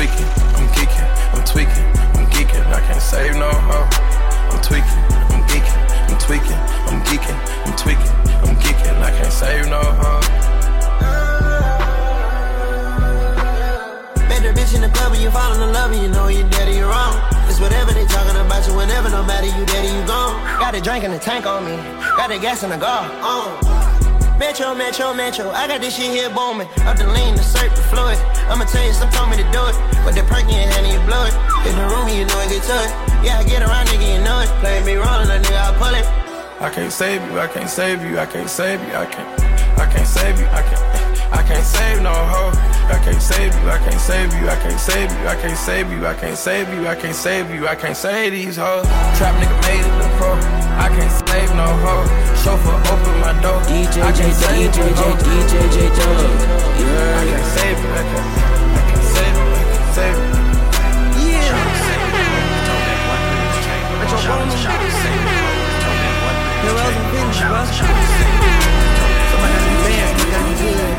tweaking, I'm geeking, I'm tweaking, I'm geeking. I can't save no hoe. I'm tweaking, I'm geeking, I'm tweaking, I'm geeking, I'm tweaking, I'm geeking. I can't save no hoe. Better bitch in the club when you fall in love and you know you're dead or you're wrong. It's whatever they talking about you, whenever, no matter you dead or you gone. Got a drink in the tank on me, got a gas in the car. Oh. Metro, Metro, Metro. I got this shit here booming. Up the lean, the surf, the fluid. I'ma tell you, some told me to do it. But the perk in your hand and you blow it. In the room, you know it get to. Yeah, I get around, nigga, you know it. Play me rolling, a nigga, I pull it. I can't save you, I can't save you, I can't save you, I can't, I can't save you, I can't, I can't save no hoe. I can't save you, I can't save you, I can't save you, I can't save you, I can't save you, I can't save you, I can't save these hoes. Trap nigga made it the pro. I can't save no hoe. My door. DJ I can't save DJ no J hoe. DJ Jaydub. I can't save you, I can't, I can't save you, I can't save you. Metro Boomin. Heroes and business, bro.